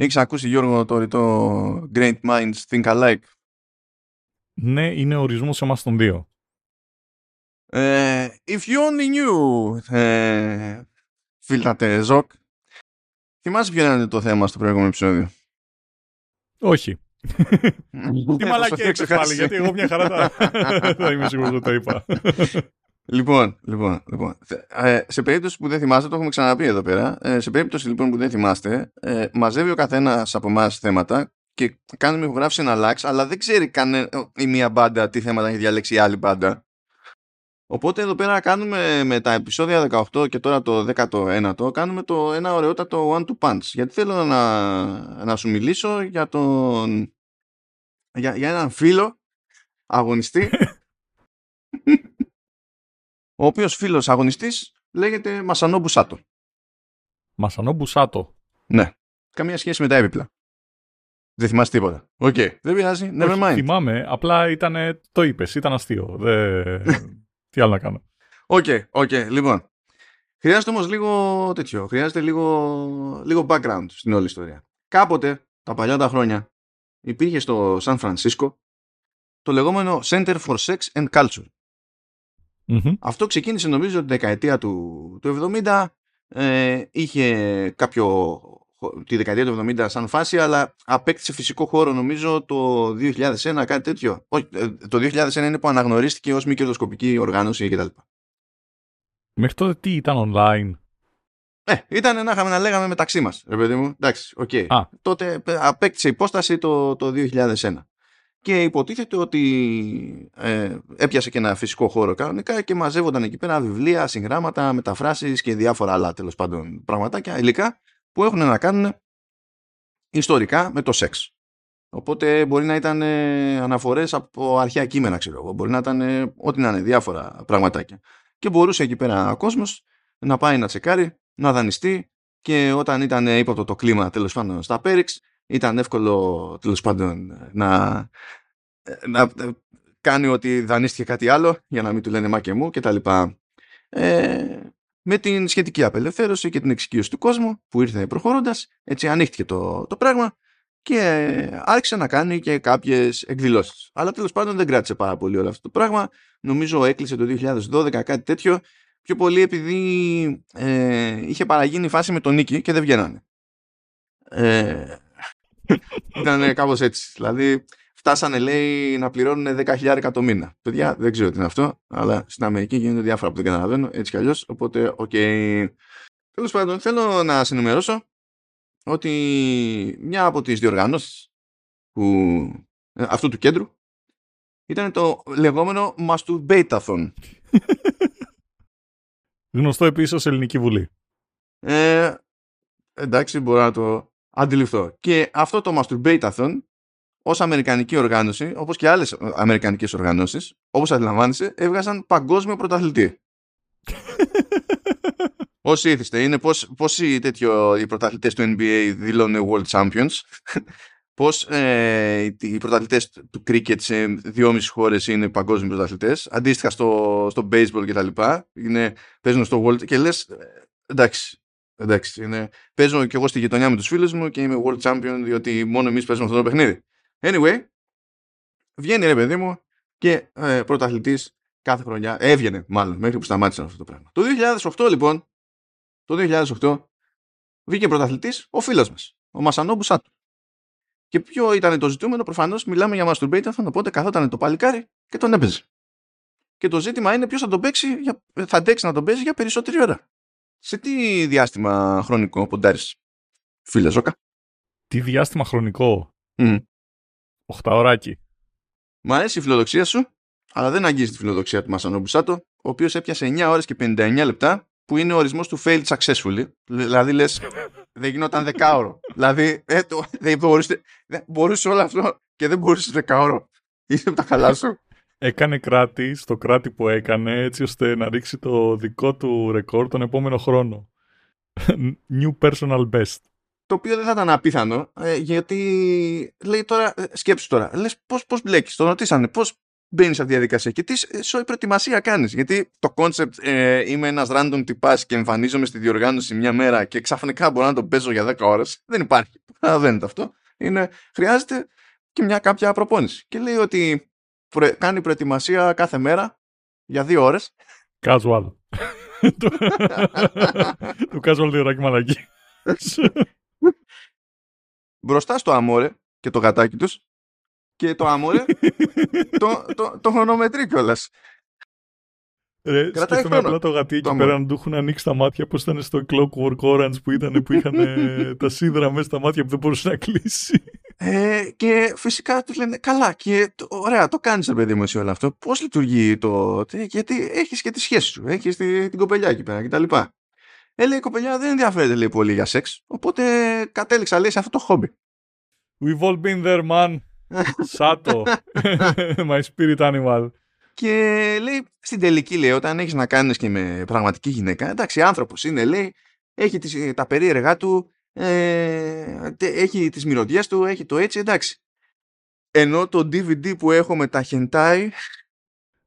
Έχεις ακούσει Γιώργο το ρητό Great Minds Think Alike; Ναι, είναι ορισμός σε εμάς των δύο. Ε, if you only knew, ε, φίλτατε Ζοκ, θυμάσαι ποιο είναι το θέμα στο προηγούμενο επεισόδιο; Όχι. Τι Ε, μαλακία προσπαθεί να έξω πάλι, ξεχάσει. γιατί εγώ μια χαρά τα... θα είμαι σίγουρος ότι το είπα. Λοιπόν, λοιπόν, λοιπόν. Ε, σε περίπτωση που δεν θυμάστε, το έχουμε ξαναπεί εδώ πέρα. Ε, σε περίπτωση λοιπόν που δεν θυμάστε, ε, μαζεύει ο καθένας από εμάς θέματα και κάνουμε ηχογράφηση εναλλάξ, αλλά δεν ξέρει κανε, η μία μπάντα τι θέματα έχει διαλέξει η άλλη μπάντα. Οπότε εδώ πέρα κάνουμε με τα επεισόδια 18 και τώρα το 19ο, κάνουμε το ένα ωραιότατο one to punch. Γιατί θέλω να, να σου μιλήσω για τον. Για, για έναν φίλο αγωνιστή ο οποίος φίλος αγωνιστής λέγεται Μασανό Μπουσάτο. Μασανό Μπουσάτο. Ναι. Καμία σχέση με τα έπιπλα. Δεν θυμάσαι τίποτα. Οκ. Δεν πειράζει. Never Όχι, mind. Θυμάμαι, απλά ήταν, το είπες, ήταν αστείο. Δεν... Τι άλλο να κάνω. OK, OK. Λοιπόν. Χρειάζεται όμως λίγο τέτοιο. Χρειάζεται λίγο, λίγο background στην όλη ιστορία. Κάποτε, τα παλιά τα χρόνια, υπήρχε στο Σαν Φρανσίσκο το λεγόμενο Center for Sex and Culture. Μμμ. Αυτό ξεκίνησε νομίζω τη δεκαετία του, του 70. Ε, είχε κάποιο τη δεκαετία του 70 σαν φάση, αλλά απέκτησε φυσικό χώρο νομίζω το 2001, κάτι τέτοιο. Όχι, ε, το 2001 είναι που αναγνωρίστηκε ως μη κερδοσκοπική οργάνωση κτλ. Μέχρι τότε τι ήταν online; Ε, ήταν να είχαμε να λέγαμε μεταξύ μας, ρε παιδί μου. Εντάξει, οκ. Α. Τότε ε, απέκτησε υπόσταση το, το 2001. Και υποτίθεται ότι ε, έπιασε και ένα φυσικό χώρο κανονικά και μαζεύονταν εκεί πέρα βιβλία, συγγράμματα, μεταφράσεις και διάφορα άλλα τέλος πάντων πραγματάκια, υλικά που έχουν να κάνουν ιστορικά με το σεξ. Οπότε μπορεί να ήταν ε, αναφορές από αρχαία κείμενα, ξέρω εγώ. Μπορεί να ήταν ε, ό,τι να είναι, διάφορα πραγματάκια. Και μπορούσε εκεί πέρα ο κόσμος να πάει να τσεκάρει, να δανειστεί και όταν ήταν ύποπτο το κλίμα τέλος πάντων στα Πέριξ ήταν εύκολο τέλος πάντων να, να ε, κάνει ότι δανείστηκε κάτι άλλο για να μην του λένε μα και μου κτλ. Ε, με την σχετική απελευθέρωση και την εξοικείωση του κόσμου που ήρθε προχωρώντας έτσι ανοίχτηκε το, το πράγμα και άρχισε να κάνει και κάποιες εκδηλώσεις. Αλλά τέλος πάντων δεν κράτησε πάρα πολύ όλο αυτό το πράγμα. Νομίζω έκλεισε το 2012 κάτι τέτοιο πιο πολύ επειδή ε, είχε παραγίνει η φάση με το νοίκι και δεν βγαίνανε. Ε, ήταν κάπως έτσι. Δηλαδή φτάσανε λέει να πληρώνουν 10.000 το μήνα. Παιδιά δεν ξέρω τι είναι αυτό, αλλά στην Αμερική γίνονται διάφορα που δεν καταλαβαίνω έτσι κι αλλιώς, οπότε οκ. Τέλος πάντων θέλω να συνημερώσω ότι μια από τις διοργανώσεις που, ε, αυτού του κέντρου ήταν το λεγόμενο Masturbateathon. Γνωστό επίσης ως Ελληνική Βουλή. Ε, εντάξει, μπορώ να το αντιληφθώ. Και αυτό το Masturbateathon ως αμερικανική οργάνωση, όπως και άλλες αμερικανικές οργανώσεις, όπως αντιλαμβάνεσαι, έβγαζαν παγκόσμιο πρωταθλητή. Όσοι ήθιστε, είναι πώς, πώς οι, τέτοιο, οι πρωταθλητές του NBA δηλώνουν World Champions, πώς ε, οι πρωταθλητές του cricket σε δυόμιση χώρες είναι παγκόσμιοι πρωταθλητές, αντίστοιχα στο, στο baseball και τα λοιπά, είναι, παίζουν στο World και λες, ε, εντάξει, εντάξει, είναι, παίζω και εγώ στη γειτονιά με τους φίλους μου και είμαι World Champion διότι μόνο εμείς παίζουμε αυτό το παιχνίδι. Anyway, βγαίνει ρε παιδί μου και ε, πρωταθλητής κάθε χρονιά, έβγαινε μάλλον μέχρι που σταμάτησαν αυτό το πράγμα. Το 2008 λοιπόν, το 2008 βγήκε πρωταθλητής ο φίλος μας, ο Μασανό Μπουσάτου. Και ποιο ήταν το ζητούμενο, προφανώς μιλάμε για Masturbateathon, οπότε καθόταν το παλικάρι και τον έπαιζε. Και το ζήτημα είναι ποιος θα τον παίξει, για, θα αντέξει να τον παίζει για περισσότερη ώρα. Σε τι διάστημα χρονικό ποντάρεις, φίλε Ζώκα; Τι διάστημα χρονικό; Mm. Οχταωράκι. Μ' αρέσει η φιλοδοξία σου, αλλά δεν αγγίζει τη φιλοδοξία του Μασανό Μπουσάτο, ο οποίος έπιασε 9 ώρες και 59 λεπτά, που είναι ο ορισμός του failed successfully. Δηλαδή λες, δεν γινόταν δεκάωρο. δηλαδή, ε, το, δεν μπορούσε, δεν μπορούσε όλο αυτό και δεν μπορούσες δεκάωρο. Είσαι από τα καλά σου. Έκανε κράτη στο κράτη που έκανε έτσι ώστε να ρίξει το δικό του ρεκόρ τον επόμενο χρόνο. New personal best. Το οποίο δεν θα ήταν απίθανο, ε, γιατί λέει τώρα, ε, σκέψου τώρα, λες πώς, πώς μπλέκεις, τον ρωτήσανε, πώς, μπαίνεις σε αυτή τη διαδικασία και τι σόι προετοιμασία κάνεις. Γιατί το concept ε, είμαι ένας random τυπάς και εμφανίζομαι στη διοργάνωση μια μέρα και ξαφνικά μπορώ να το παίζω για 10 ώρες. Δεν υπάρχει. Δεν είναι αυτό. Είναι, χρειάζεται και μια κάποια προπόνηση. Και λέει ότι κάνει προετοιμασία κάθε μέρα για δύο ώρες. Casual. το casual διοράκι μαλακή. Μπροστά στο αμόρε και το γατάκι τους και το άμορε το, το, το χρονομετρεί κιόλας. Ρε, σκέφτομαι απλά το γατί εκεί πέρα να του έχουν ανοίξει τα μάτια που ήταν στο Clockwork Orange που ήταν που είχαν τα σίδερα μέσα στα μάτια που δεν μπορούσε να κλείσει. Ε, και φυσικά του λένε καλά και ωραία το κάνεις ρε παιδί μου εσύ όλο αυτό πώς λειτουργεί το γιατί έχεις και τη σχέση σου έχεις την κοπελιά εκεί πέρα κτλ. Ε, λέει η κοπελιά δεν ενδιαφέρεται λέει πολύ για σεξ οπότε κατέληξα λέει σε αυτό το χόμπι. We've all been there man. Σάτο. My spirit animal. Και λέει, στην τελική λέει, όταν έχεις να κάνεις και με πραγματική γυναίκα, εντάξει, άνθρωπος είναι, λέει, έχει τις, τα περίεργά του, ε, έχει τις μυρωδιές του, έχει το έτσι, εντάξει. Ενώ το DVD που έχω με τα hentai...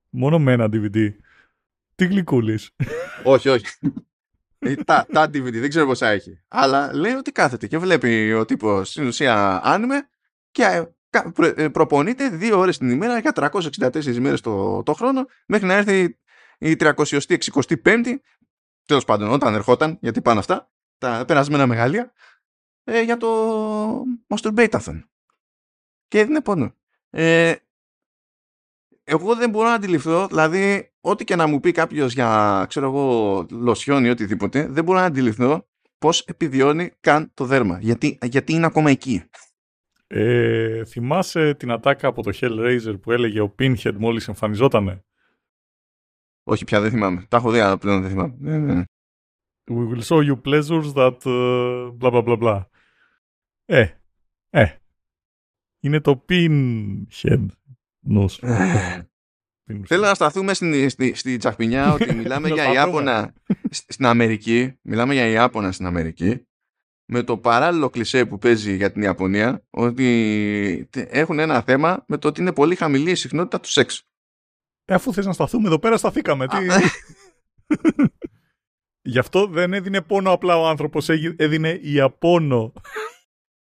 Μόνο με ένα DVD. Τι γλυκούλης. όχι, όχι. Ε, τα, τα DVD, δεν ξέρω πόσα έχει. Αλλά λέει ότι κάθεται και βλέπει ο τύπος στην ουσία άνιμε και ε, προπονείται δύο ώρες την ημέρα για 364 ημέρες το, το χρόνο μέχρι να έρθει η 365η τέλος πάντων όταν ερχόταν γιατί πάνε αυτά τα περασμένα μεγαλεία ε, για το masturbateathon και έδινε πόνο ε, εγώ δεν μπορώ να αντιληφθώ δηλαδή ό,τι και να μου πει κάποιος για ξέρω εγώ λοσιόν ή οτιδήποτε δεν μπορώ να αντιληφθώ πως επιβιώνει καν το δέρμα γιατί, γιατί είναι ακόμα εκεί ε, θυμάσαι την ατάκα από το Hellraiser που έλεγε ο Pinhead μόλις εμφανιζότανε. Όχι πια δεν θυμάμαι. Τα έχω δει αλλά πλέον δεν θυμάμαι. Ναι, ναι, ναι. We will show you pleasures that uh, bla bla bla bla. Ε, ε. Είναι το Pinhead. Νους. Θέλω να σταθούμε στην, στη, στη τσαχπινιά ότι μιλάμε για Ιάπωνα στην Αμερική. Μιλάμε για Ιάπωνα στην Αμερική με το παράλληλο κλισέ που παίζει για την Ιαπωνία ότι έχουν ένα θέμα με το ότι είναι πολύ χαμηλή η συχνότητα του σεξ. Ε, αφού θες να σταθούμε εδώ πέρα σταθήκαμε. Τι... Ναι. Γι' αυτό δεν έδινε πόνο απλά ο άνθρωπος, έδινε Ιαπώνο.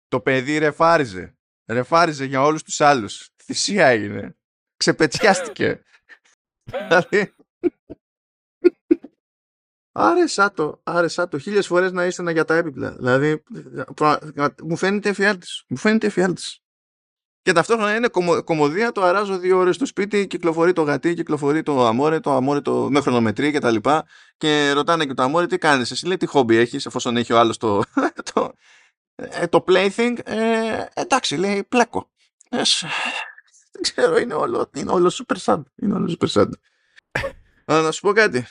Το παιδί ρεφάριζε. Ρεφάριζε για όλους τους άλλους. Θυσία έγινε. Ξεπετσιάστηκε. δηλαδή Άρεσα το, άρεσα το. Χίλιες φορές να είστε για τα έπιπλα. Δηλαδή, μου φαίνεται εφιάλτης. Μου φαίνεται εφιάλτης. Και ταυτόχρονα είναι κομμω, κομμωδία, το αράζω δύο ώρες στο σπίτι, κυκλοφορεί το γατί, κυκλοφορεί το αμόρε, το αμόρε το, με χρονομετρή κτλ. Και, και ρωτάνε και το αμόρε τι κάνεις. Εσύ λέει τι χόμπι έχεις, εφόσον έχει ο άλλος το, το, ε, το plaything. Ε, εντάξει, λέει πλέκο. Ε, δεν ξέρω, είναι όλο, είναι όλο super sad. Είναι όλο super sad. να σου πω κάτι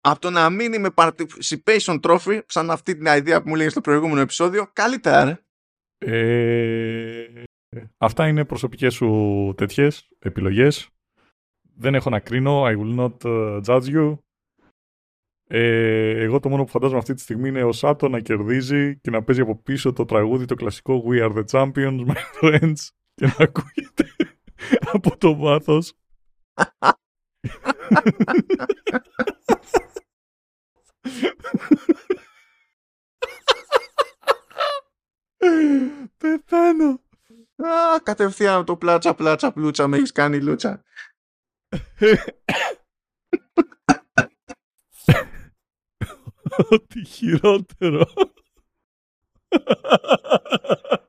από το να μείνει με participation trophy, σαν αυτή την ιδέα που μου λέγει στο προηγούμενο επεισόδιο, καλύτερα, ρε. Ε, αυτά είναι προσωπικές σου τέτοιες επιλογές. Δεν έχω να κρίνω. I will not uh, judge you. Ε, εγώ το μόνο που φαντάζομαι αυτή τη στιγμή είναι ο Σάτο να κερδίζει και να παίζει από πίσω το τραγούδι το κλασικό We are the champions, my friends και να ακούγεται από το βάθος. Πεθαίνω. Α, κατευθείαν το πλάτσα, πλάτσα, πλούτσα, με έχεις κάνει λούτσα. Ό,τι χειρότερο.